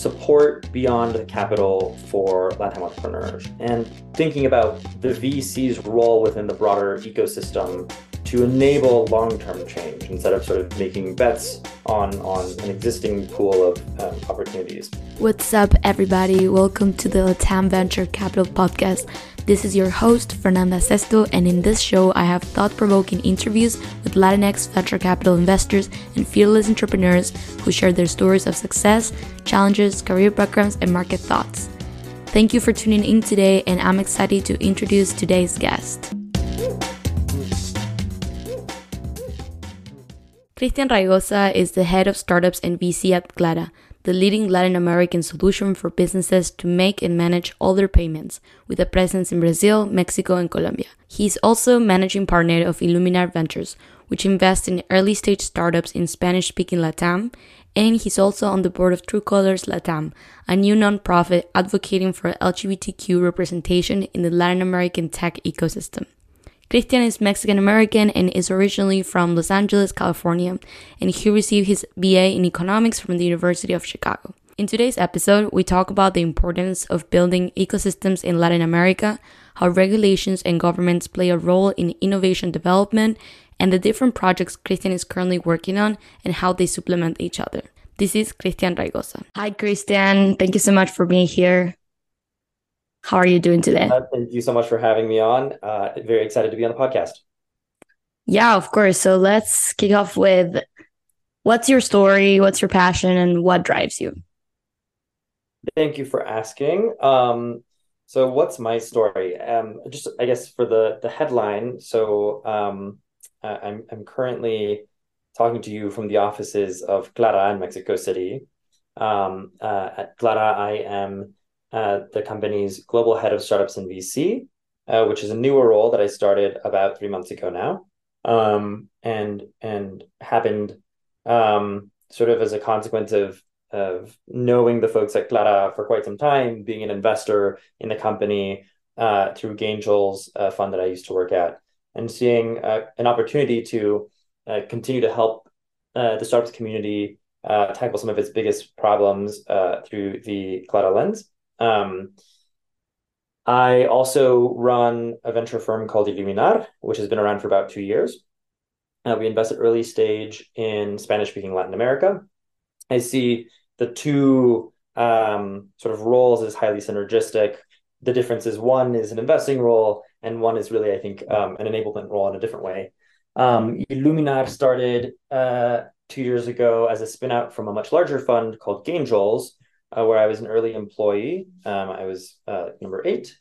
support beyond the capital for Latin entrepreneurs and thinking about the VC's role within the broader ecosystem to enable long-term change instead of sort of making bets on, on an existing pool of um, opportunities. What's up, everybody? Welcome to the Latam Venture Capital Podcast. This is your host, Fernanda Sesto, and in this show, I have thought provoking interviews with Latinx venture capital investors and fearless entrepreneurs who share their stories of success, challenges, career backgrounds, and market thoughts. Thank you for tuning in today, and I'm excited to introduce today's guest. Cristian Raygoza is the head of startups and VC at Clara, the leading Latin American solution for businesses to make and manage all their payments, with a presence in Brazil, Mexico, and Colombia. He is also managing partner of Iluminar Ventures, which invests in early stage startups in Spanish speaking Latam, and he's also on the board of True Colors Latam, a new nonprofit advocating for LGBTQ representation in the Latin American tech ecosystem. Cristian is Mexican American and is originally from Los Angeles, California, and he received his BA in economics from the University of Chicago. In today's episode, we talk about the importance of building ecosystems in Latin America, how regulations and governments play a role in innovation development, and the different projects Cristian is currently working on and how they supplement each other. This is Cristian Raygoza. Hi, Cristian. Thank you so much for being here. How are you doing today? Uh, thank you so much for having me on. Uh, very excited to be on the podcast. Yeah, of course. So let's kick off with what's your story, what's your passion, and what drives you? Thank you for asking. Um, so, what's my story? Um, just, I guess, for the the headline. So, um, I'm I'm currently talking to you from the offices of Clara in Mexico City. Um, uh, at Clara, I am uh, the company's global head of startups and VC, uh, which is a newer role that I started about three months ago now, um, and and happened um, sort of as a consequence of of knowing the folks at Clara for quite some time, being an investor in the company uh, through Gaingels uh, fund that I used to work at, and seeing uh, an opportunity to continue to help the startups community tackle some of its biggest problems through the Clara lens. Um, I also run a venture firm called Iluminar, which has been around for about two years. Uh, we invest at early stage in Spanish speaking Latin America. I see the two um, sort of roles as highly synergistic. The difference is one is an investing role, and one is really, I think, um, an enablement role in a different way. Um, Iluminar started uh, two years ago as a spinout from a much larger fund called Gaingels, uh, where I was an early employee. Um, I was uh, number eight.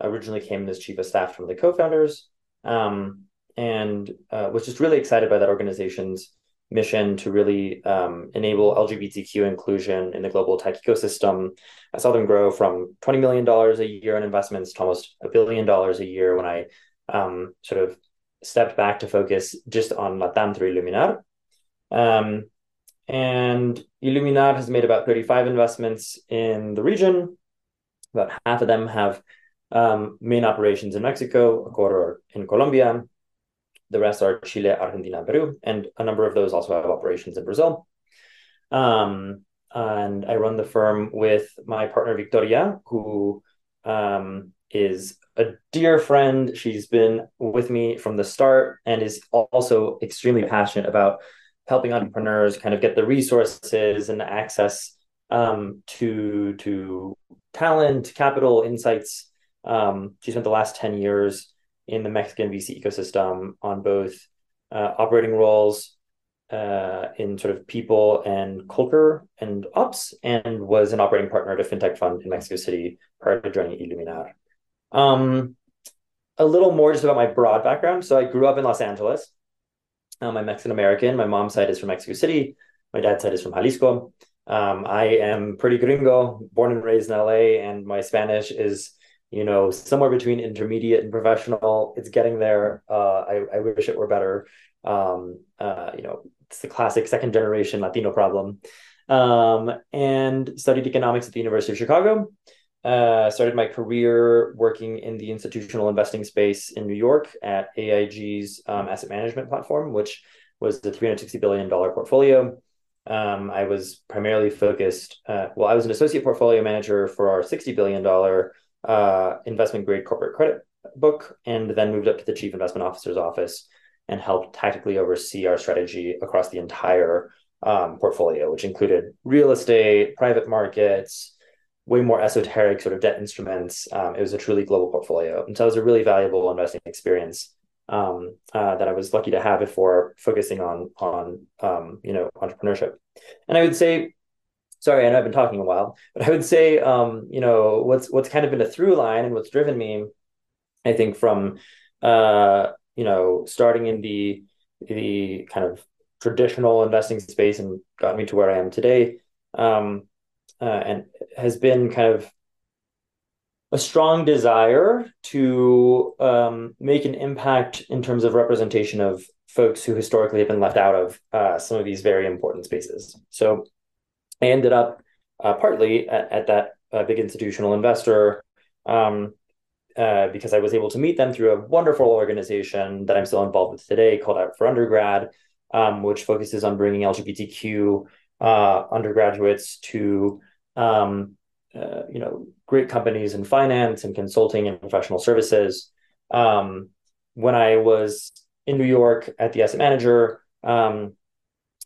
Originally came as chief of staff from the co-founders, um, and uh, was just really excited by that organization's mission to really um, enable LGBTQ inclusion in the global tech ecosystem. I saw them grow from $20 million a year in investments to almost a billion dollars a year when I um, sort of stepped back to focus just on Latam through Iluminar. Um, and Iluminar has made about 35 investments in the region. About half of them have um, main operations in Mexico, a quarter in Colombia. The rest are Chile, Argentina, Peru, and a number of those also have operations in Brazil. Um, and I run the firm with my partner Victoria, who um, is a dear friend. She's been with me from the start and is also extremely passionate about helping entrepreneurs kind of get the resources and access um, to to talent, capital, insights. Um, she spent the last ten years in the Mexican VC ecosystem on both uh, operating roles uh, in sort of people and culture and ops, and was an operating partner at a fintech fund in Mexico City prior to joining Iluminar. Um, a little more just about my broad background. So I grew up in Los Angeles. Um, I'm Mexican American. My mom's side is from Mexico City. My dad's side is from Jalisco. Um, I am pretty gringo, born and raised in LA, and my Spanish is, you know, somewhere between intermediate and professional. It's getting there. Uh, I, I wish it were better. Um, uh, you know, it's the classic second generation Latino problem. Um, and studied economics at the University of Chicago. Uh, started my career working in the institutional investing space in New York at AIG's um, asset management platform, which was the $360 billion portfolio. um, I was primarily focused. Uh, well, I was an associate portfolio manager for our sixty billion dollar uh, investment grade corporate credit book, and then moved up to the chief investment officer's office and helped tactically oversee our strategy across the entire um, portfolio, which included real estate, private markets, way more esoteric sort of debt instruments. Um, it was a truly global portfolio, and so it was a really valuable investing experience um, uh, that I was lucky to have before focusing on on um, you know entrepreneurship. And I would say, sorry, I know I've been talking a while, but I would say um, you know what's what's kind of been a through line and what's driven me, I think from uh, you know starting in the the kind of traditional investing space and got me to where I am today. Um, uh, and has been kind of a strong desire to um, make an impact in terms of representation of folks who historically have been left out of uh, some of these very important spaces. So I ended up uh, partly at, at that uh, big institutional investor um, uh, because I was able to meet them through a wonderful organization that I'm still involved with today called Out for Undergrad, um, which focuses on bringing LGBTQ uh, undergraduates to um, uh, you know great companies in finance and consulting and professional services. Um, when I was in New York at the asset manager, um,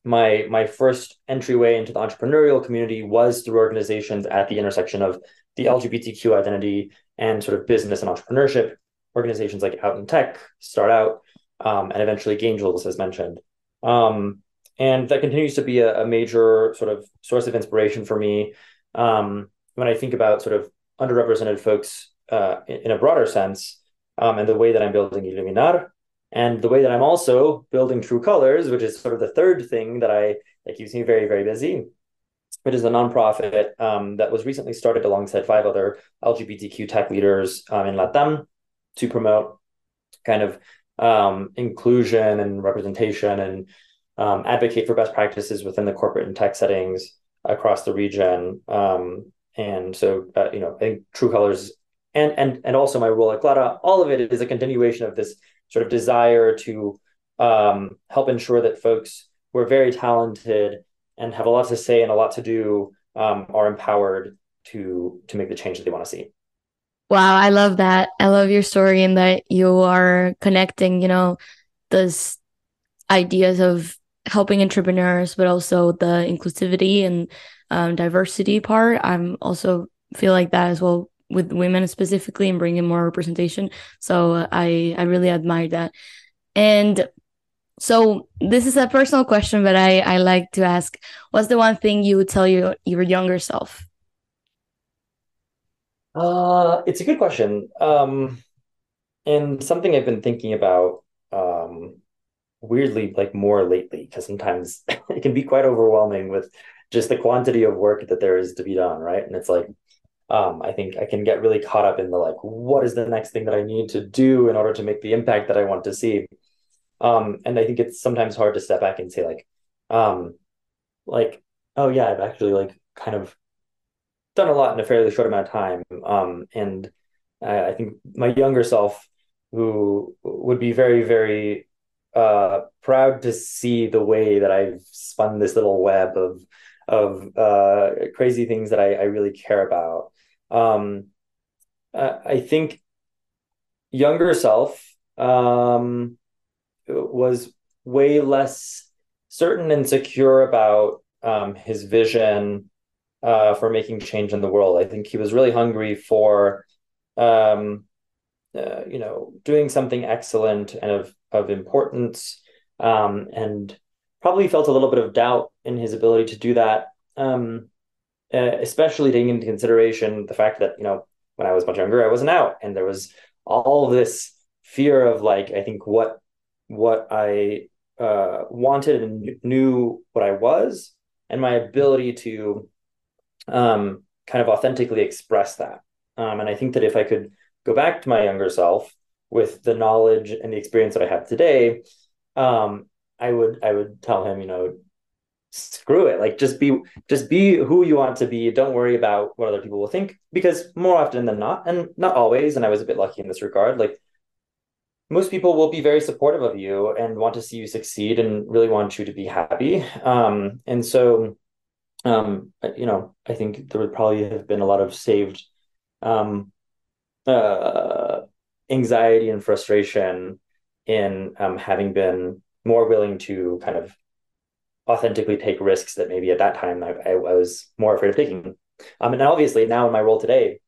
my my first entryway into the entrepreneurial community was through organizations at the intersection of the LGBTQ identity and sort of business and entrepreneurship organizations like Out in Tech, Start Out, um, and eventually Gaingels, as mentioned. Um, and that continues to be a, a, major sort of source of inspiration for me um, when I think about sort of underrepresented folks uh, in, in, a broader sense, um, and the way that I'm building Iluminar, and the way that I'm also building True Colors, which is sort of the third thing that I that keeps me very very busy. which is a nonprofit um, that was recently started alongside five other LGBTQ tech leaders um, in Latam to promote kind of um, inclusion and representation and um, advocate for best practices within the corporate and tech settings across the region. Um, and so, uh, you know, I think True Colors and and and also my role at Clara, all of it is a continuation of this sort of desire to um, help ensure that folks who are very talented and have a lot to say and a lot to do um, are empowered to to make the change that they want to see. Wow, I love that. I love your story and that you are connecting, you know, those ideas of helping entrepreneurs, but also the inclusivity and um, diversity part. I'm also feel like that as well with women specifically and bringing more representation. So I I really admire that. And so this is a personal question, but I I like to ask: What's the one thing you would tell your your younger self? Uh, it's a good question. Um, and something I've been thinking about um, weirdly like more lately because sometimes it can be quite overwhelming with just the quantity of work that there is to be done right? And it's like um, i think i can get really caught up in the like what is the next thing that i need to do in order to make the impact that i want to see? Um, and i think it's sometimes hard to step back and say like um, like oh yeah i've actually like kind of done a lot in a fairly short amount of time. Um, and I, I think my younger self who would be very very uh, proud to see the way that I've spun this little web of of uh, crazy things that I, I really care about. Um, I think younger self um, was way less certain and secure about um, his vision uh, for making change in the world. I think he was really hungry for, um, uh, you know, doing something excellent and of of importance, um, and probably felt a little bit of doubt in his ability to do that. Um, uh, especially taking into consideration the fact that you know when I was much younger, I wasn't out, and there was all this fear of like I think what what I uh, wanted and knew what I was, and my ability to um, kind of authentically express that. Um, and I think that if I could go back to my younger self with the knowledge and the experience that I have today, um, I would I would tell him, you know, screw it. Like just be just be who you want to be. Don't worry about what other people will think because more often than not, and not always, and I was a bit lucky in this regard, like most people will be very supportive of you and want to see you succeed and really want you to be happy. Um, and so, um, you know, I think there would probably have been a lot of saved um, uh, anxiety and frustration in um, having been more willing to kind of authentically take risks that maybe at that time I, I, I was more afraid of taking. Um, and obviously now in my role today,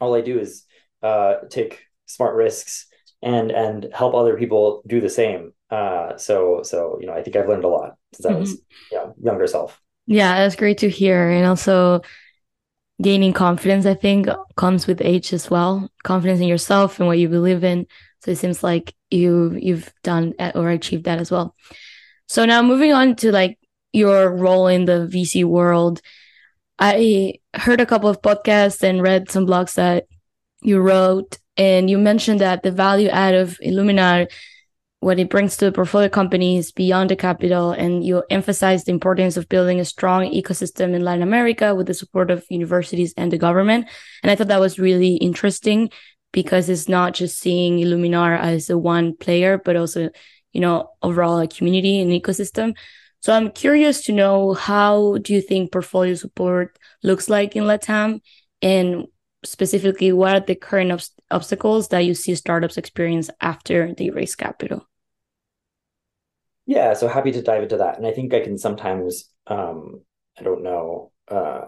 all I do is uh, take smart risks and and help other people do the same. Uh, so so you know I think I've learned a lot since mm-hmm. I was mm-hmm. you know, younger self. Yeah, that's great to hear, and also gaining confidence. I think comes with age as well. Confidence in yourself and what you believe in. So it seems like you you've done uh, or achieved that as well. So now moving on to like your role in the VC world, I heard a couple of podcasts and read some blogs that you wrote, and you mentioned that the value add of Iluminar, what it brings to the portfolio companies beyond the capital, and you emphasized the importance of building a strong ecosystem in Latin America with the support of universities and the government. And I thought that was really interesting because it's not just seeing Iluminar as a one player, but also you know, overall a community and ecosystem. So I'm curious to know how do you think portfolio support looks like in Latam and specifically what are the current ob- obstacles that you see startups experience after they raise capital? Yeah, so happy to dive into that. And I think I can sometimes, um, I don't know uh,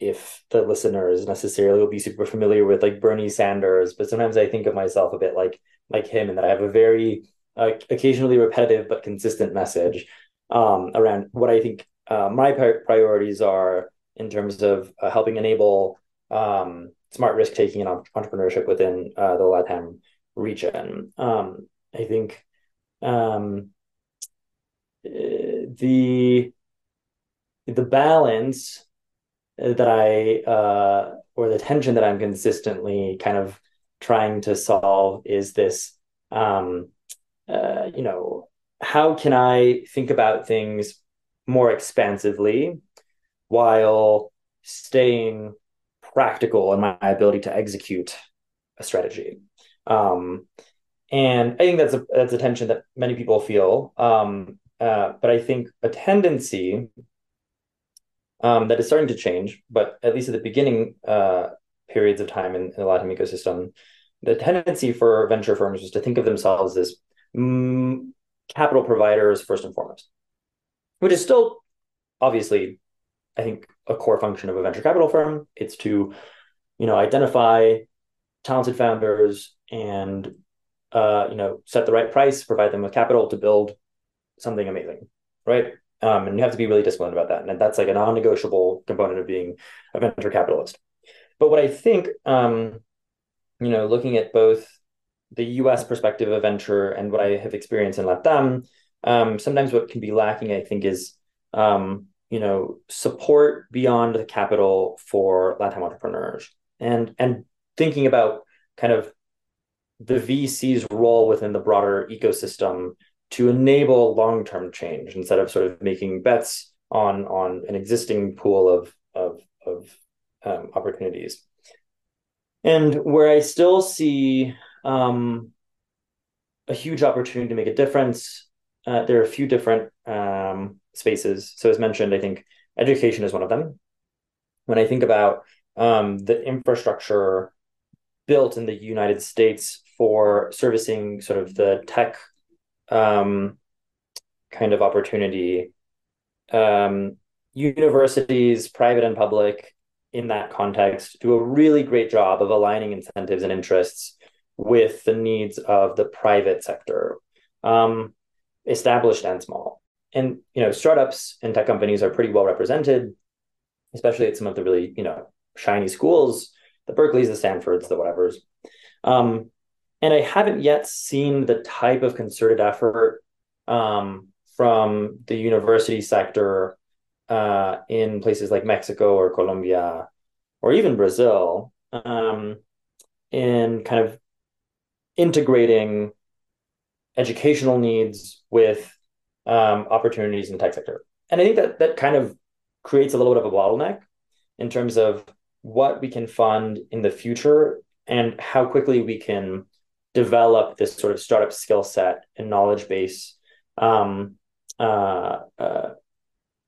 if the listeners necessarily will be super familiar with like Bernie Sanders, but sometimes I think of myself a bit like like him and that I have a very uh, occasionally repetitive but consistent message um, around what I think uh, my priorities are in terms of uh, helping enable um, smart risk taking and entrepreneurship within uh, the LATAM region. Um, I think um, the the balance that I uh, or the tension that I'm consistently kind of trying to solve is this um, uh, you know, how can I think about things more expansively while staying practical in my ability to execute a strategy? Um, and I think that's a that's a tension that many people feel. Um, uh, but I think a tendency um, that is starting to change, but at least at the beginning uh, periods of time in, in the Latin ecosystem, the tendency for venture firms was to think of themselves as mm, capital providers first and foremost, which is still obviously, I think, a core function of a venture capital firm. It's to, you know, identify talented founders and uh, you know set the right price, provide them with capital to build something amazing, right? Um, and you have to be really disciplined about that, and that's like a non-negotiable component of being a venture capitalist. But what I think, um, you know, looking at both the US perspective of venture and what I have experienced in Latam, um, sometimes what can be lacking, I think, is um, you know support beyond the capital for Latam entrepreneurs and and thinking about kind of the VC's role within the broader ecosystem to enable long-term change instead of sort of making bets on on an existing pool of of of um, opportunities. And where I still see um, a huge opportunity to make a difference. Uh, there are a few different um, spaces. So, as mentioned, I think education is one of them. When I think about um, the infrastructure built in the United States for servicing sort of the tech um, kind of opportunity, um, universities, private and public, in that context, do a really great job of aligning incentives and interests with the needs of the private sector, um, established and small. And you know, startups and tech companies are pretty well represented, especially at some of the really you know shiny schools, the Berkeleys, the Stanfords, the whatevers. Um, and I haven't yet seen the type of concerted effort um, from the university sector uh, in places like Mexico or Colombia or even Brazil um, in kind of integrating educational needs with um, opportunities in the tech sector. And I think that that kind of creates a little bit of a bottleneck in terms of what we can fund in the future and how quickly we can develop this sort of startup skill set and knowledge base, um, uh, uh,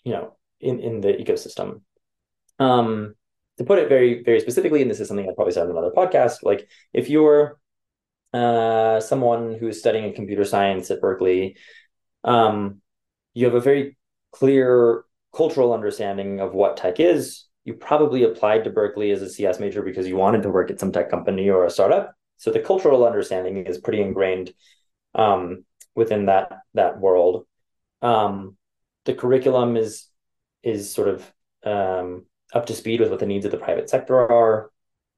you know, in in the ecosystem. Um, to put it very very specifically, and this is something I probably said on another podcast, like if you're uh, someone who's studying computer science at Berkeley, um, you have a very clear cultural understanding of what tech is. You probably applied to Berkeley as a CS major because you wanted to work at some tech company or a startup. So the cultural understanding is pretty ingrained um, within that that world. Um, the curriculum is is sort of um, up to speed with what the needs of the private sector are.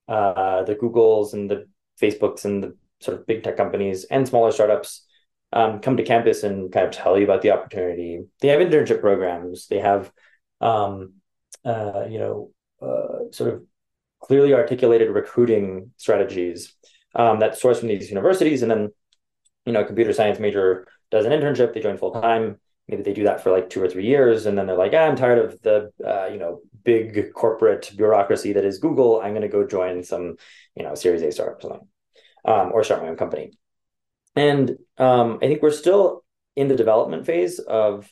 Uh, the Googles and the Facebooks and the sort of big tech companies and smaller startups um, come to campus and kind of tell you about the opportunity. They have internship programs. They have, um, uh, you know, uh, sort of clearly articulated recruiting strategies um, that source from these universities. And then, you know, a computer science major does an internship. They join full time. Maybe they do that for like two or three years, and then they're like, ah, "I'm tired of the, uh, you know, big corporate bureaucracy that is Google. I'm going to go join some, you know, Series A startup or something, um, or start my own company." And um, I think we're still in the development phase of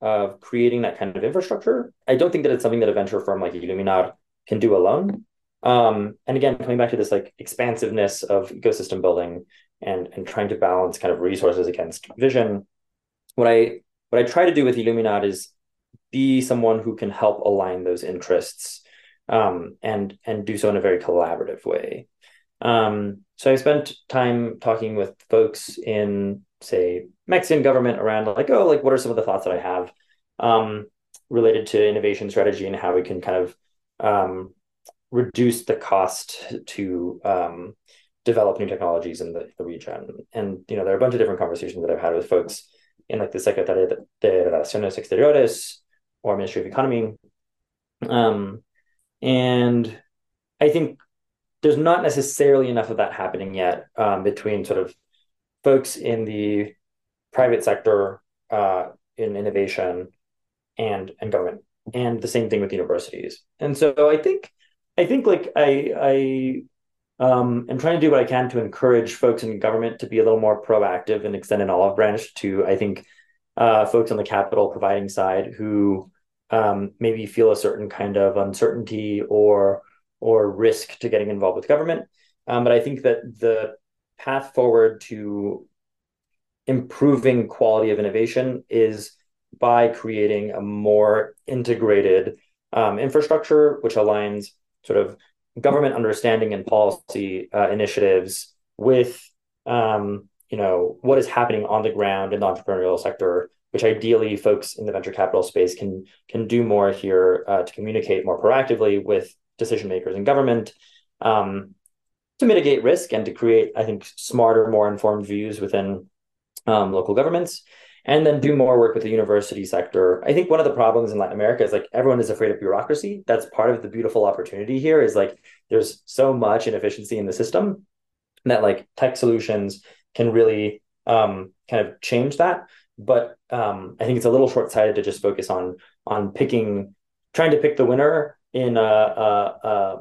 of creating that kind of infrastructure. I don't think that it's something that a venture firm like Iluminar can do alone. Um, and again, coming back to this like expansiveness of ecosystem building and and trying to balance kind of resources against vision. What I what I try to do with Iluminar is be someone who can help align those interests um, and and do so in a very collaborative way. Um, so I spent time talking with folks in, say, Mexican government around like, oh, like what are some of the thoughts that I have um, related to innovation strategy and how we can kind of um, reduce the cost to um, develop new technologies in the, the, region. And you know, there are a bunch of different conversations that I've had with folks in like the Secretaría de Relaciones Exteriores or Ministry of Economy. Um, and I think there's not necessarily enough of that happening yet um, between sort of folks in the private sector uh, in innovation and and government and the same thing with universities and so i think i think like i i um, am trying to do what i can to encourage folks in government to be a little more proactive and extend an olive branch to i think uh, folks on the capital providing side who um, maybe feel a certain kind of uncertainty or or risk to getting involved with government. Um, but I think that the path forward to improving quality of innovation is by creating a more integrated um, infrastructure, which aligns sort of government understanding and policy uh, initiatives with um, you know what is happening on the ground in the entrepreneurial sector which ideally folks in the venture capital space can can do more here uh, to communicate more proactively with decision makers in government um, to mitigate risk and to create, I think, smarter, more informed views within um, local governments. And then do more work with the university sector. I think one of the problems in Latin America is like everyone is afraid of bureaucracy. That's part of the beautiful opportunity here. Is like there's so much inefficiency in the system that like tech solutions can really um, kind of change that. But um, I think it's a little short sighted to just focus on on picking, trying to pick the winner in a, a,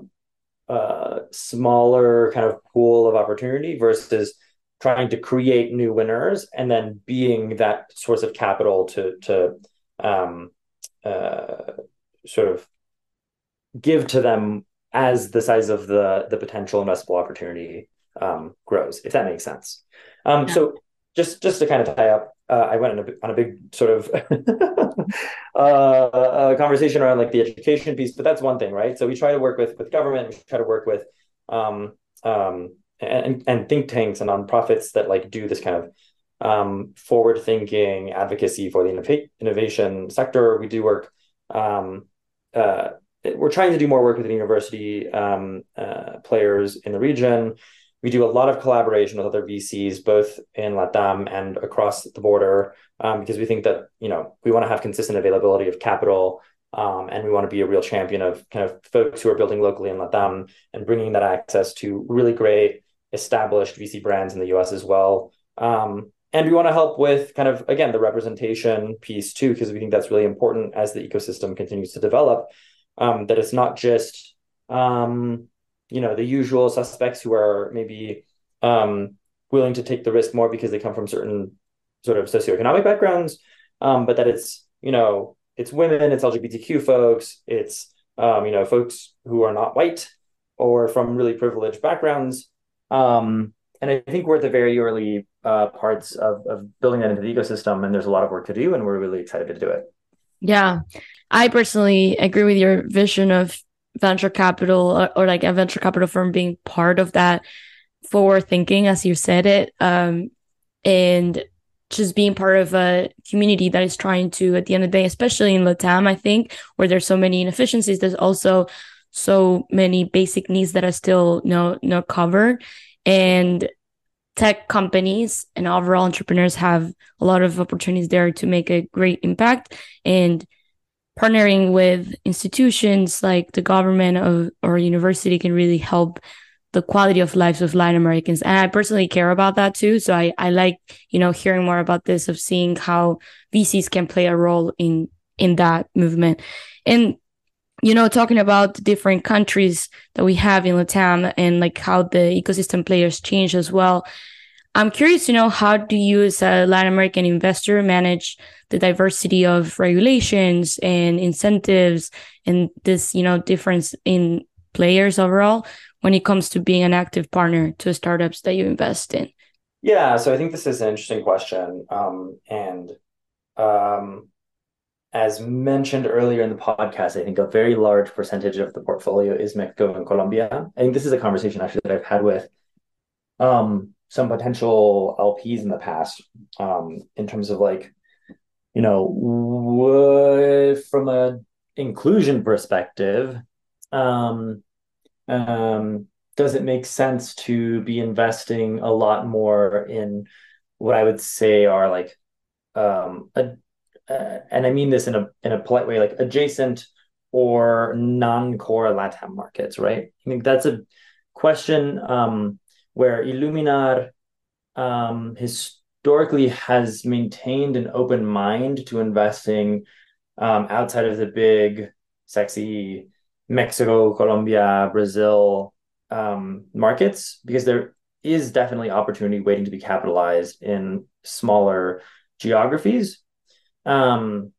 a, a smaller kind of pool of opportunity versus trying to create new winners and then being that source of capital to to um, uh, sort of give to them as the size of the the potential investable opportunity um, grows, if that makes sense. Um, yeah. So just just to kind of tie up, uh, I went on a, on a big sort of uh, conversation around like the education piece, but that's one thing, right? So we try to work with with government, we try to work with um, um, and, and think tanks and nonprofits that like do this kind of um, forward thinking advocacy for the innov- innovation sector. We do work. Um, uh, we're trying to do more work with the university um, uh, players in the region we do a lot of collaboration with other VCs, both in LATAM and across the border, um, because we think that you know we want to have consistent availability of capital, um, and we want to be a real champion of kind of folks who are building locally in LATAM and bringing that access to really great established VC brands in the US as well. Um, and we want to help with kind of again the representation piece too, because we think that's really important as the ecosystem continues to develop. Um, that it's not just um, you know the usual suspects who are maybe um, willing to take the risk more because they come from certain sort of socioeconomic backgrounds, um, but that it's you know it's women, it's LGBTQ folks, it's um, you know folks who are not white or from really privileged backgrounds. Um, and I think we're at the very early uh, parts of, of building that into the ecosystem, and there's a lot of work to do, and we're really excited to do it. Yeah, I personally agree with your vision of venture capital or, or like a venture capital firm being part of that forward thinking, as you said it, um, and just being part of a community that is trying to, at the end of the day, especially in Latam, I think, where there's so many inefficiencies, there's also so many basic needs that are still no not covered. And tech companies and overall entrepreneurs have a lot of opportunities there to make a great impact. And partnering with institutions like the government of, or university can really help the quality of lives of Latin Americans. And I personally care about that too. So I, I like, you know, hearing more about this of seeing how VCs can play a role in in that movement. And you know, talking about the different countries that we have in Latam and like how the ecosystem players change as well. I'm curious to know how do you as a Latin American investor manage the diversity of regulations and incentives and this, you know, difference in players overall when it comes to being an active partner to startups that you invest in? Yeah, so I think this is an interesting question. Um, and um, as mentioned earlier in the podcast, I think a very large percentage of the portfolio is Mexico and Colombia. I think this is a conversation actually that I've had with um, some potential LPs in the past um, in terms of like, you know, what, from a inclusion perspective, um, um, does it make sense to be investing a lot more in what I would say are like um, a, uh, and I mean this in a in a polite way, like adjacent or non-core LATAM markets, right? I think that's a question um, where Iluminar um, historically has maintained an open mind to investing um, outside of the big, sexy Mexico, Colombia, Brazil um, markets because there is definitely opportunity waiting to be capitalized in smaller geographies. Um,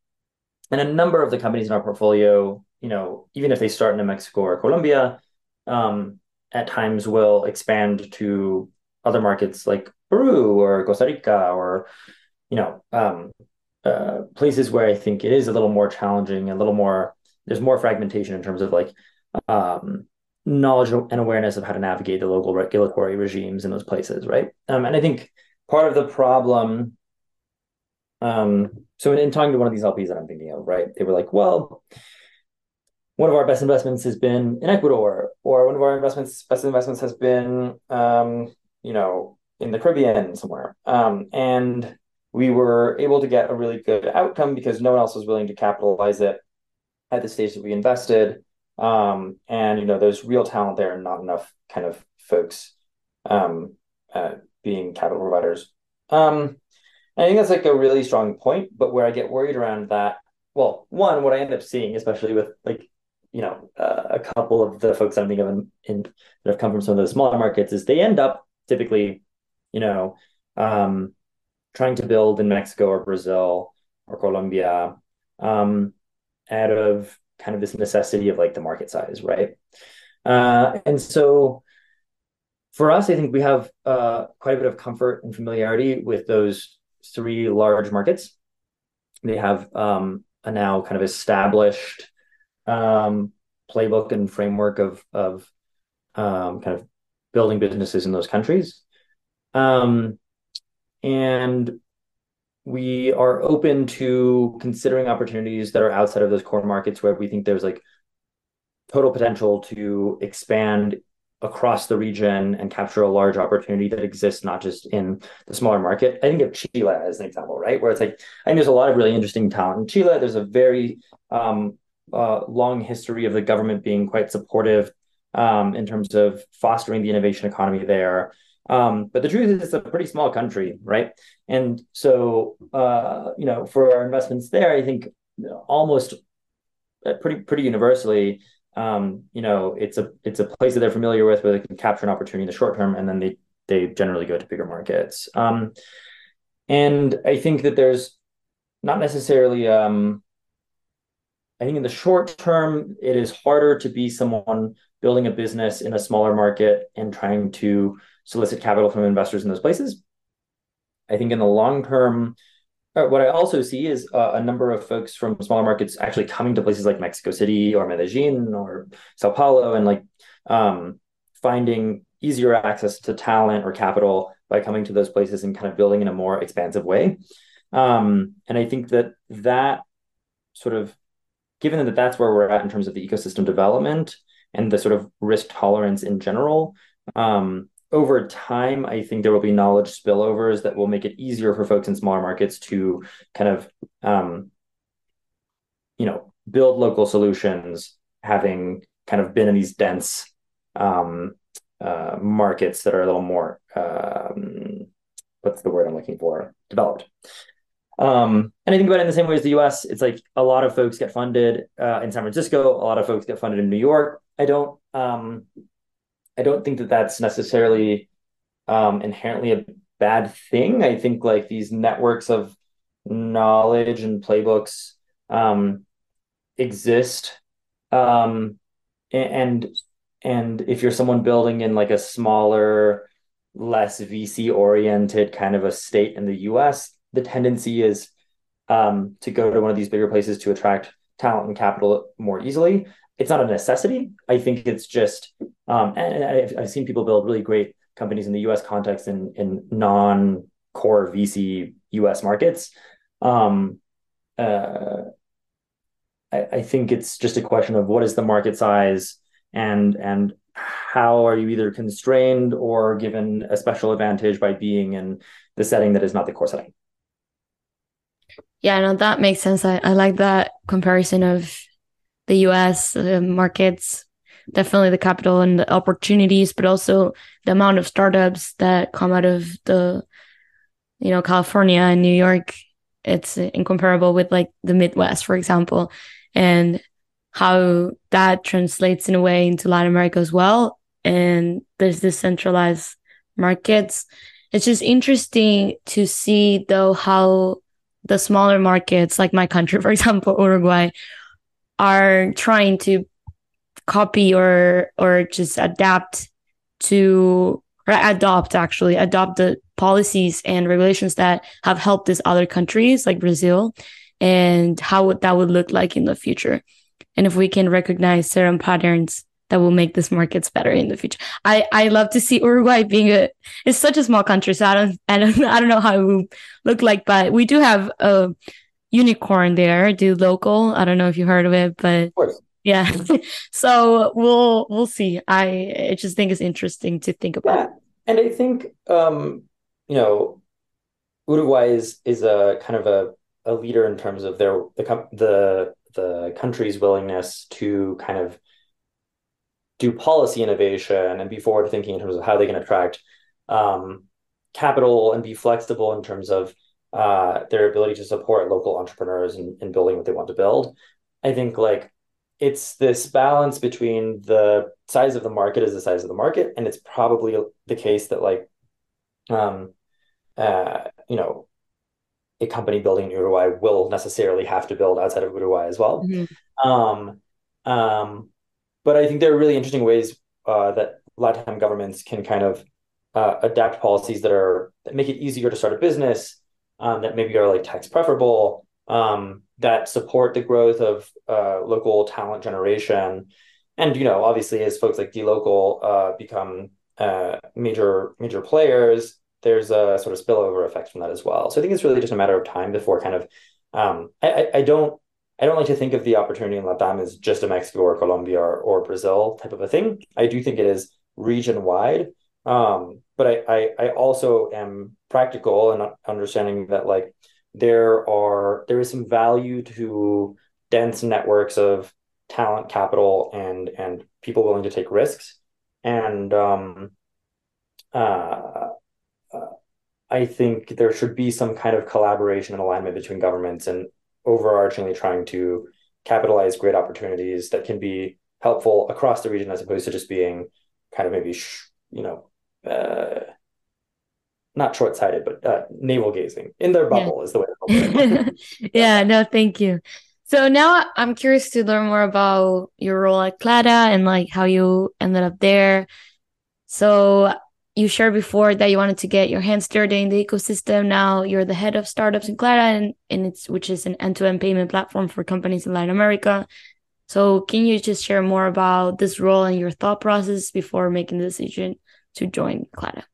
and a number of the companies in our portfolio, you know, even if they start in New Mexico or Colombia, um, at times will expand to other markets like Peru or Costa Rica or, you know, um, uh, places where I think it is a little more challenging, a little more there's more fragmentation in terms of like um, knowledge and awareness of how to navigate the local regulatory regimes in those places, right? Um, and I think part of the problem. Um, so in, in, talking to one of these LPs that I'm thinking of, right, they were like, well, one of our best investments has been in Ecuador, or one of our investments best investments has been, um, you know, in the Caribbean somewhere, um, and we were able to get a really good outcome because no one else was willing to capitalize it at the stage that we invested. Um, and you know, there's real talent there, and not enough kind of folks um, uh, being capital providers. Um, I think that's like a really strong point. But where I get worried around that, well, one, what I end up seeing, especially with like you know uh, a couple of the folks I'm thinking of in, in, that have come from some of those smaller markets, is they end up typically, you know, um, trying to build in Mexico or Brazil or Colombia. Um, out of kind of this necessity of like the market size, right? Uh, and so for us, I think we have uh, quite a bit of comfort and familiarity with those three large markets. They have um, a now kind of established um, playbook and framework of of um, kind of building businesses in those countries. Um, and we are open to considering opportunities that are outside of those core markets where we think there's like total potential to expand across the region and capture a large opportunity that exists not just in the smaller market. I think of Chile as an example, right? Where it's like I think there's a lot of really interesting talent in Chile. There's a very um, uh, long history of the government being quite supportive um, in terms of fostering the innovation economy there. Um, but the truth is, it's a pretty small country, right? And so, uh, you know, for our investments there, I think almost uh, pretty pretty universally, um, you know, it's a it's a place that they're familiar with where they can capture an opportunity in the short term, and then they they generally go to bigger markets. Um, and I think that there's not necessarily um, I think in the short term, it is harder to be someone building a business in a smaller market and trying to solicit capital from investors in those places. I think in the long term, what I also see is uh, a number of folks from smaller markets actually coming to places like Mexico City or Medellin or Sao Paulo and like um, finding easier access to talent or capital by coming to those places and kind of building in a more expansive way. Um, and I think that that sort of given that that's where we're at in terms of the ecosystem development and the sort of risk tolerance in general, um, over time, I think there will be knowledge spillovers that will make it easier for folks in smaller markets to kind of, um, you know, build local solutions, having kind of been in these dense um, uh, markets that are a little more, um, what's the word I'm looking for, developed. Um, and I think about it in the same way as the US. It's like a lot of folks get funded uh, in San Francisco, a lot of folks get funded in New York. I don't um, I don't think that that's necessarily um, inherently a bad thing. I think like these networks of knowledge and playbooks um, exist, um, and and if you're someone building in like a smaller, less VC oriented kind of a state in the U.S., the tendency is um, to go to one of these bigger places to attract talent and capital more easily. It's not a necessity. I think it's just, um, and I've, I've seen people build really great companies in the U.S. context in in non core VC U.S. markets. Um, uh, I, I think it's just a question of what is the market size and and how are you either constrained or given a special advantage by being in the setting that is not the core setting. Yeah, no, that makes sense. I, I like that comparison of the US markets, definitely the capital and the opportunities, but also the amount of startups that come out of the, you know, California and New York. It's incomparable with like the Midwest, for example, and how that translates in a way into Latin America as well. And there's this centralized markets. It's just interesting to see though how the smaller markets, like my country, for example, Uruguay, are trying to copy or or just adapt to or adopt actually adopt the policies and regulations that have helped these other countries like Brazil and how would that would look like in the future and if we can recognize certain patterns that will make these markets better in the future. I, I love to see Uruguay being a it's such a small country, so I don't I don't I don't know how it will look like, but we do have a unicorn there, dLocal. I don't know if you heard of it, but yeah. so we'll we'll see. I I just think it's interesting to think about. Yeah. And I think um, you know, Uruguay is is a kind of a, a leader in terms of their the the the country's willingness to kind of do policy innovation and be forward thinking in terms of how they can attract um, capital and be flexible in terms of uh, their ability to support local entrepreneurs in, in building what they want to build. I think like it's this balance between the size of the market is the size of the market, and it's probably the case that like, um, uh, you know, a company building in Uruguay will necessarily have to build outside of Uruguay as well. Mm-hmm. Um, um, but I think there are really interesting ways uh, that Latin governments can kind of uh, adapt policies that are that make it easier to start a business, um, that maybe are like tax preferable, um, that support the growth of uh, local talent generation, and you know, obviously, as folks like dLocal uh, become uh, major major players, there's a sort of spillover effect from that as well. So I think it's really just a matter of time before kind of um, I, I, don't I don't like to think of the opportunity in Latam as just a Mexico or Colombia or, or Brazil type of a thing. I do think it is region wide. Um, but I, I, I also am practical and understanding that like there are there is some value to dense networks of talent, capital, and and people willing to take risks. And um, uh, uh, I think there should be some kind of collaboration and alignment between governments and overarchingly trying to capitalize great opportunities that can be helpful across the region as opposed to just being kind of maybe you know uh, not short sighted, but uh, navel gazing in their bubble yeah. is the way. yeah, no, thank you. So now I'm curious to learn more about your role at Clara and like how you ended up there. So you shared before that you wanted to get your hands dirty in the ecosystem. Now you're the head of startups in Clara, and, and it's which is an end-to-end payment platform for companies in Latin America. So can you just share more about this role and your thought process before making the decision to join Clara?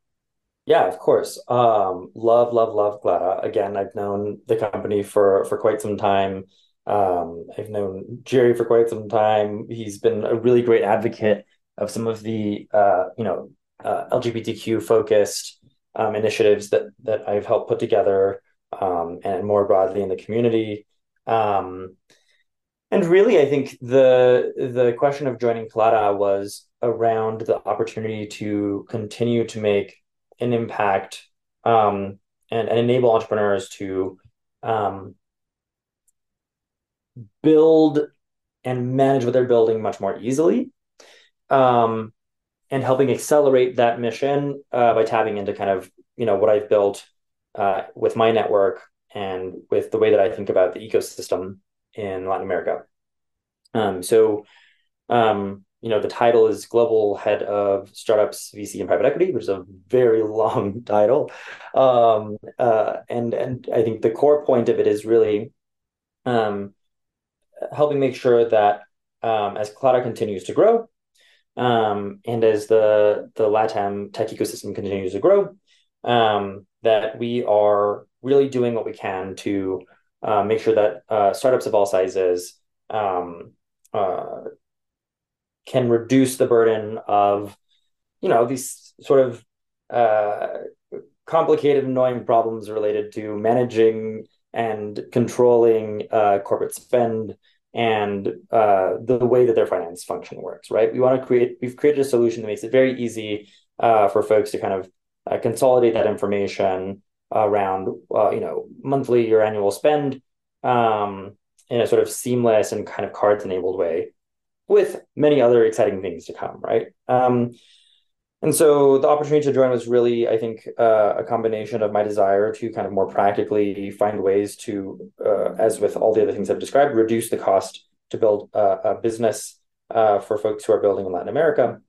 Yeah, of course. Um, love, love, love Clara. Again, I've known the company for for quite some time. Um, I've known Gerry for quite some time. He's been a really great advocate of some of the uh, you know uh, LGBTQ focused um, initiatives that that I've helped put together, um, and more broadly in the community. Um, and really, I think the the question of joining Clara was around the opportunity to continue to make an impact um, and, and enable entrepreneurs to um, build and manage what they're building much more easily um, and helping accelerate that mission uh, by tapping into kind of you know what I've built uh, with my network and with the way that I think about the ecosystem in Latin America. Um, so, um, you know, the title is Global Head of Startups, VC, and Private Equity, which is a very long title. Um, uh, and and I think the core point of it is really um, helping make sure that um, as Clara continues to grow, um, and as the the LATAM tech ecosystem continues to grow, that we are really doing what we can to uh, make sure that uh, startups of all sizes um, uh, can reduce the burden of you know these sort of uh, complicated, annoying problems related to managing and controlling uh, corporate spend and uh, the way that their finance function works, right? We want to create, we've created a solution that makes it very easy for folks to kind of consolidate that information around, uh, you know, monthly or annual spend um, in a sort of seamless and kind of cards enabled way with many other exciting things to come, right? Um, and so the opportunity to join was really, I think, uh, a combination of my desire to kind of more practically find ways to, uh, as with all the other things I've described, reduce the cost to build a, a business uh, for folks who are building in Latin America.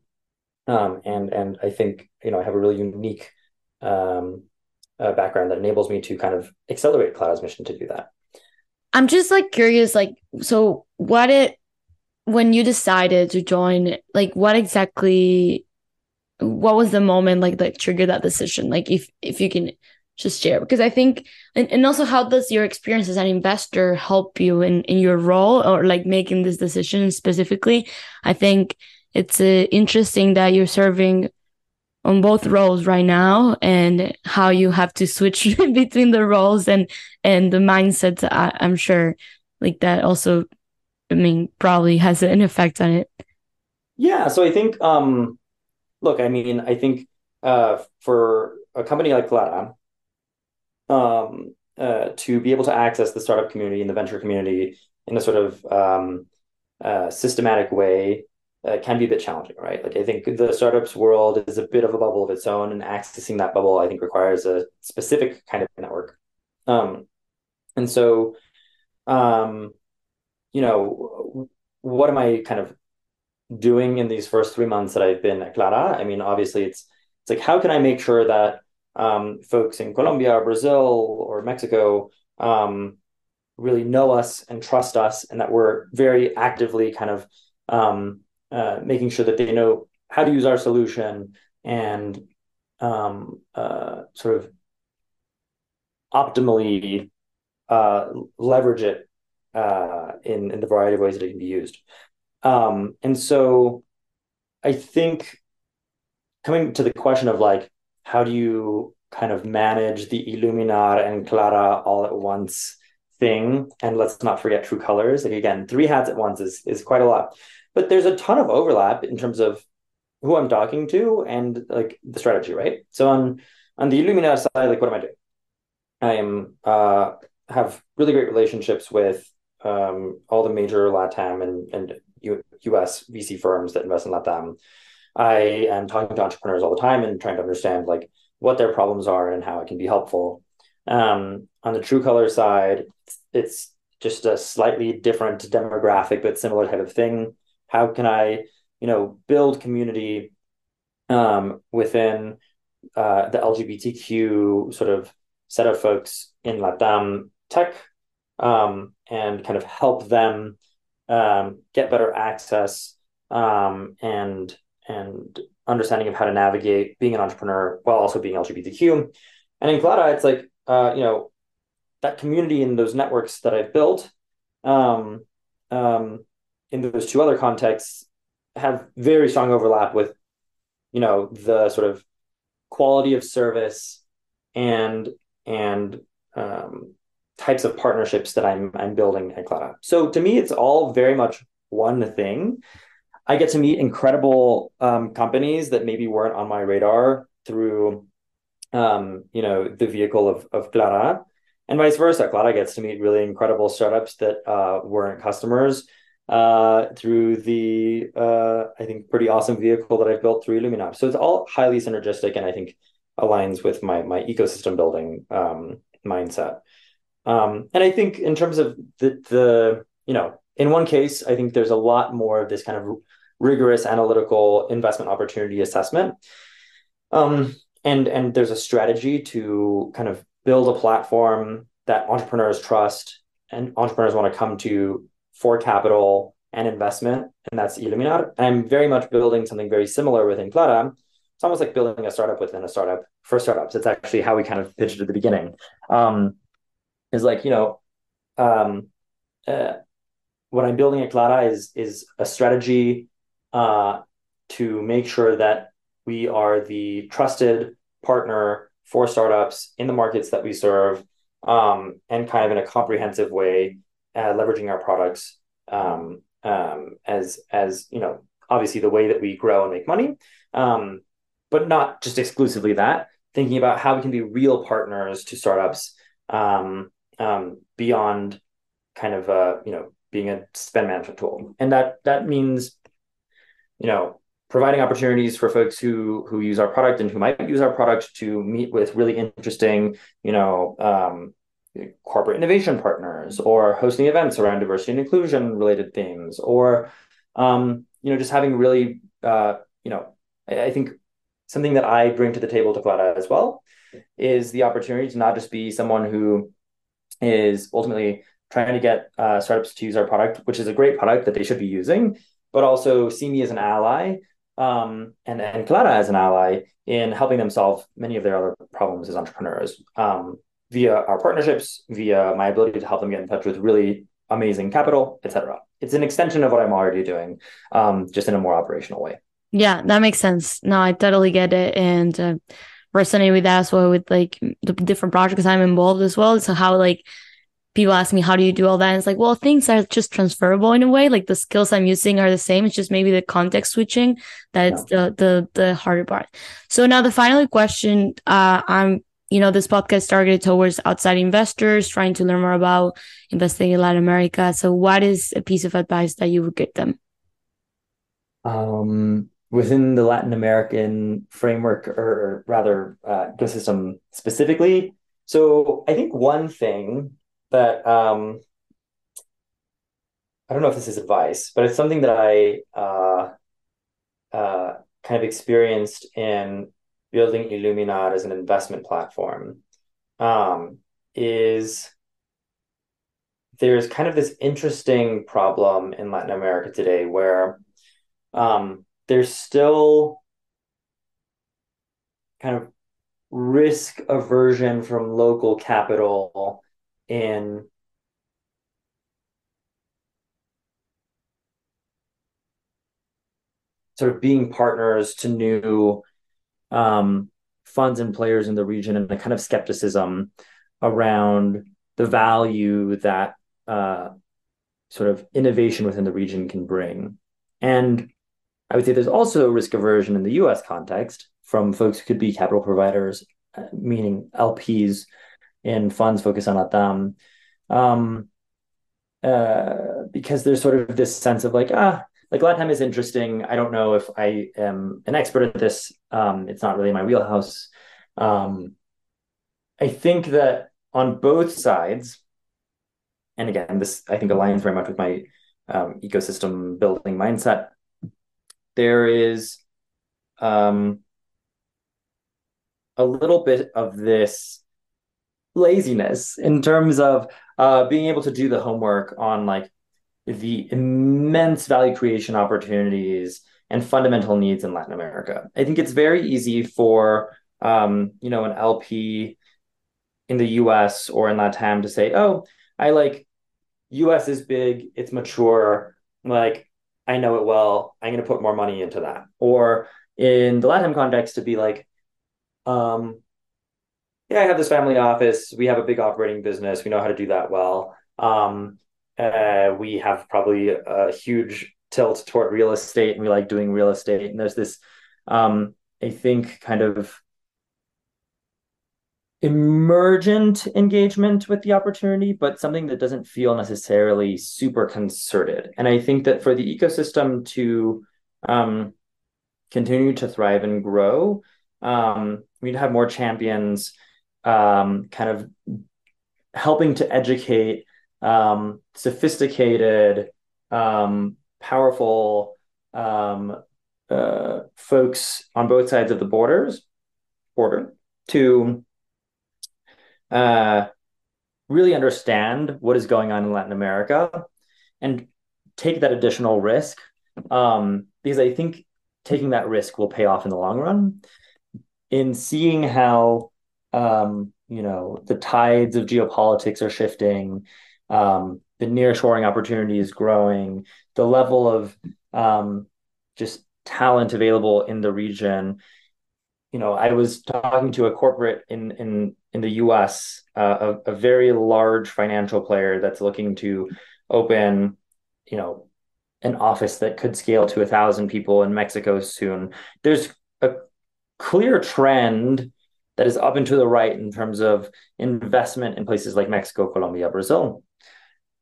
Um, and and I think you know I have a really unique um, uh, background that enables me to kind of accelerate Clara's mission to do that. I'm just like curious, like so what it when you decided to join, like what exactly what was the moment like that triggered that decision like if if you can just share because i think and, and also how does your experience as an investor help you in in your role or like making this decision specifically i think it's uh, interesting that you're serving on both roles right now and how you have to switch between the roles and and the mindset I, i'm sure like that also i mean probably has an effect on it. Yeah so i think um look, I mean, I think uh, for a company like Clara, um, uh, to be able to access the startup community and the venture community in a sort of um, uh, systematic way uh, can be a bit challenging, right? Like I think the startups world is a bit of a bubble of its own, and accessing that bubble, I think, requires a specific kind of network. Um, and so, um, you know, what am I kind of doing in these first three months that I've been at Clara. I mean, obviously, it's it's like how can I make sure that um, folks in Colombia, or Brazil, or Mexico um, really know us and trust us, and that we're very actively kind of um, uh, making sure that they know how to use our solution and um, uh, sort of optimally uh, leverage it uh, in in the variety of ways that it can be used. Um, and so I think coming to the question of like, how do you kind of manage the Iluminar and Clara all at once thing? And let's not forget True Colors. Like again, three hats at once is is quite a lot. But there's a ton of overlap in terms of who I'm talking to and like the strategy, right? So on on the Iluminar side, like what am I doing? I am uh have really great relationships with um all the major LATAM and and U- US VC firms that invest in Latam. I am talking to entrepreneurs all the time and trying to understand like what their problems are and how it can be helpful. Um, on the True Color side, it's, it's just a slightly different demographic, but similar type of thing. How can I, you know, build community um, within uh, the LGBTQ sort of set of folks in Latam tech um, and kind of help them um, get better access um, and and understanding of how to navigate being an entrepreneur while also being LGBTQ. And in Clara, it's like uh, you know that community and those networks that I've built um, um, in those two other contexts have very strong overlap with you know the sort of quality of service and and um, types of partnerships that I'm I'm building at Clara. So to me, it's all very much one thing. I get to meet incredible um, companies that maybe weren't on my radar through, um, you know, the vehicle of of Clara, and vice versa. Clara gets to meet really incredible startups that uh, weren't customers uh, through the uh, I think pretty awesome vehicle that I've built through Iluminar. So it's all highly synergistic, and I think aligns with my my ecosystem building um, mindset. Um, and I think in terms of the the you know in one case, I think there's a lot more of this kind of rigorous analytical investment opportunity assessment. Um, and and there's a strategy to kind of build a platform that entrepreneurs trust and entrepreneurs want to come to for capital and investment, and that's Iluminar. And I'm very much building something very similar within Clara. It's almost like building a startup within a startup for startups. It's actually how we kind of pitched at the beginning. Um, is like you know um, uh, what i'm building at clara is is a strategy uh, to make sure that we are the trusted partner for startups in the markets that we serve um, and kind of in a comprehensive way uh, leveraging our products um, um, as as you know obviously the way that we grow and make money. Um, but not just exclusively that thinking about how we can be real partners to startups um, um, beyond kind of uh, you know being a spend management tool, and that that means you know providing opportunities for folks who who use our product and who might use our product to meet with really interesting you know um, corporate innovation partners or hosting events around diversity and inclusion related things or um, you know just having really uh, you know I, I think something that I bring to the table to Clara as well is the opportunity to not just be someone who is ultimately trying to get uh, startups to use our product, which is a great product that they should be using, but also see me as an ally um, and, and Clara as an ally in helping them solve many of their other problems as entrepreneurs. Um, via our partnerships, via my ability to help them get in touch with really amazing capital, etc. It's an extension of what I'm already doing, um, just in a more operational way. Yeah, that makes sense. No, I totally get it. And uh, resonate with that as well with like the different projects I'm involved as well. So how like people ask me how do you do all that? And it's like, well, things are just transferable in a way. Like the skills I'm using are the same. It's just maybe the context switching that's yeah. the the the harder part. So now the final question, uh, I'm you know, this podcast targeted towards outside investors trying to learn more about investing in Latin America. So what is a piece of advice that you would give them? Um within the Latin American framework, or rather uh, ecosystem specifically. So I think one thing that um, I don't know if this is advice, but it's something that I uh, uh, kind of experienced in building Iluminar as an investment platform. Um, is there's kind of this interesting problem in Latin America today where um, there's still kind of risk aversion from local capital in sort of being partners to new um, funds and players in the region and the kind of skepticism around the value that uh, sort of innovation within the region can bring. And I would say there's also risk aversion in the US context from folks who could be capital providers, uh, meaning LPs in funds focused on LATAM. Um, uh, because there's sort of this sense of like, ah, like LATAM is interesting. I don't know if I am an expert at this. Um, it's not really my wheelhouse. Um, I think that on both sides, and again, this I think aligns very much with my um, ecosystem building mindset. There is um, a little bit of this laziness in terms of uh, being able to do the homework on like the immense value creation opportunities and fundamental needs in Latin America. I think it's very easy for um, you know an LP in the US or in Latam to say, "Oh, I like US is big, it's mature, like I know it well, I'm going to put more money into that." Or in the Latam context to be like um yeah, I have this family office. We have a big operating business. We know how to do that well. Um, uh, we have probably a huge tilt toward real estate, and we like doing real estate. And there's this, um, I think, kind of emergent engagement with the opportunity, but something that doesn't feel necessarily super concerted. And I think that for the ecosystem to um, continue to thrive and grow, um, we'd have more champions um, kind of helping to educate um, sophisticated, um, powerful um, uh, folks on both sides of the borders border to uh, really understand what is going on in Latin America and take that additional risk um, because I think taking that risk will pay off in the long run. In seeing how um, you know the tides of geopolitics are shifting, um, the nearshoring opportunity is growing, the level of um, just talent available in the region. You know, I was talking to a corporate in in in the U.S., uh, a, a very large financial player that's looking to open, you know, an office that could scale to a thousand people in Mexico soon. There's a clear trend that is up and to the right in terms of investment in places like Mexico, Colombia, Brazil,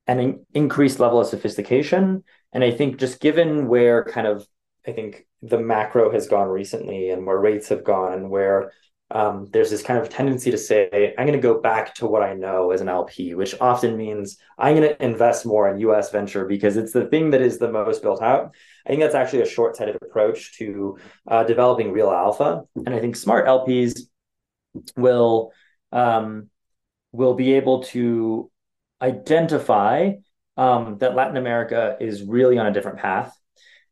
an increased level of sophistication. And I think just given where kind of I think the macro has gone recently and where rates have gone and where um, there's this kind of tendency to say, I'm going to go back to what I know as an LP, which often means I'm going to invest more in US venture because it's the thing that is the most built out. I think that's actually a short sighted approach to uh, developing real alpha. And I think smart LPs will um, will be able to identify um, that Latin America is really on a different path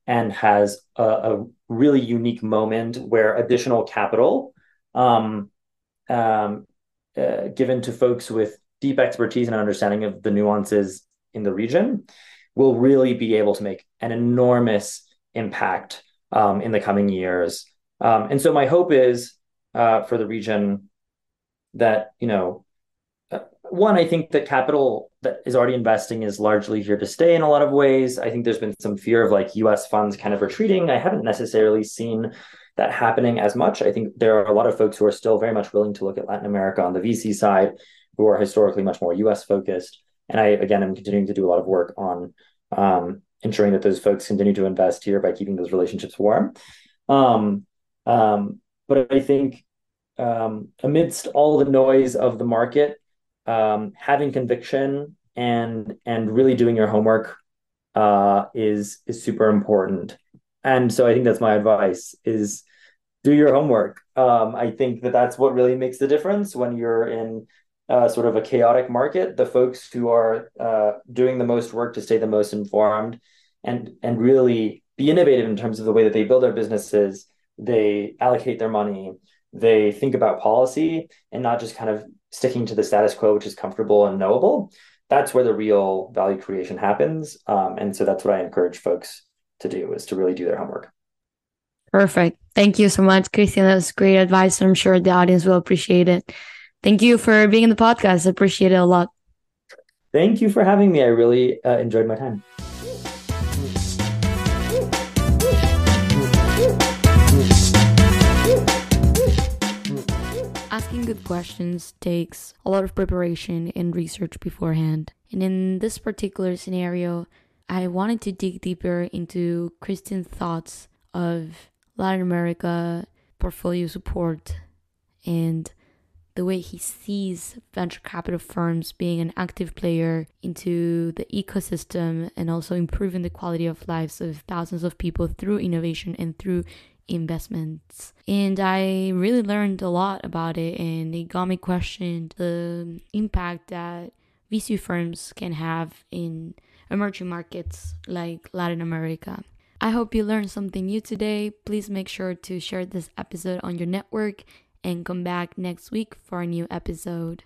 and has a, a really unique moment where additional capital um, um, uh, given to folks with deep expertise and understanding of the nuances in the region will really be able to make an enormous impact um, in the coming years. Um, and so my hope is uh, for the region that you know one i think that capital that is already investing is largely here to stay in a lot of ways. I think there's been some fear of like us funds kind of retreating. I haven't necessarily seen that happening as much. I think there are a lot of folks who are still very much willing to look at latin america on the vc side who are historically much more us focused. And i again am continuing to do a lot of work on um, ensuring that those folks continue to invest here by keeping those relationships warm. Um, um, but i think um, amidst all the noise of the market, um, having conviction and and really doing your homework uh, is is super important. And so I think that's my advice: is do your homework. Um, I think that that's what really makes the difference when you're in uh, sort of a chaotic market. The folks who are uh, doing the most work to stay the most informed and and really be innovative in terms of the way that they build their businesses, they allocate their money, they think about policy and not just kind of sticking to the status quo, which is comfortable and knowable. That's where the real value creation happens. Um, and so that's what I encourage folks to do is to really do their homework. Perfect. Thank you so much, Cristian. That was great advice. I'm sure the audience will appreciate it. Thank you for being in the podcast. I appreciate it a lot. Thank you for having me. I really uh, enjoyed my time. Asking good questions takes a lot of preparation and research beforehand. And in this particular scenario, I wanted to dig deeper into Cristian's thoughts of Latin America portfolio support and the way he sees venture capital firms being an active player into the ecosystem and also improving the quality of lives of thousands of people through innovation and through investments. And I really learned a lot about it and it got me questioning the impact that VC firms can have in emerging markets like Latin America. I hope you learned something new today. Please make sure to share this episode on your network and come back next week for a new episode.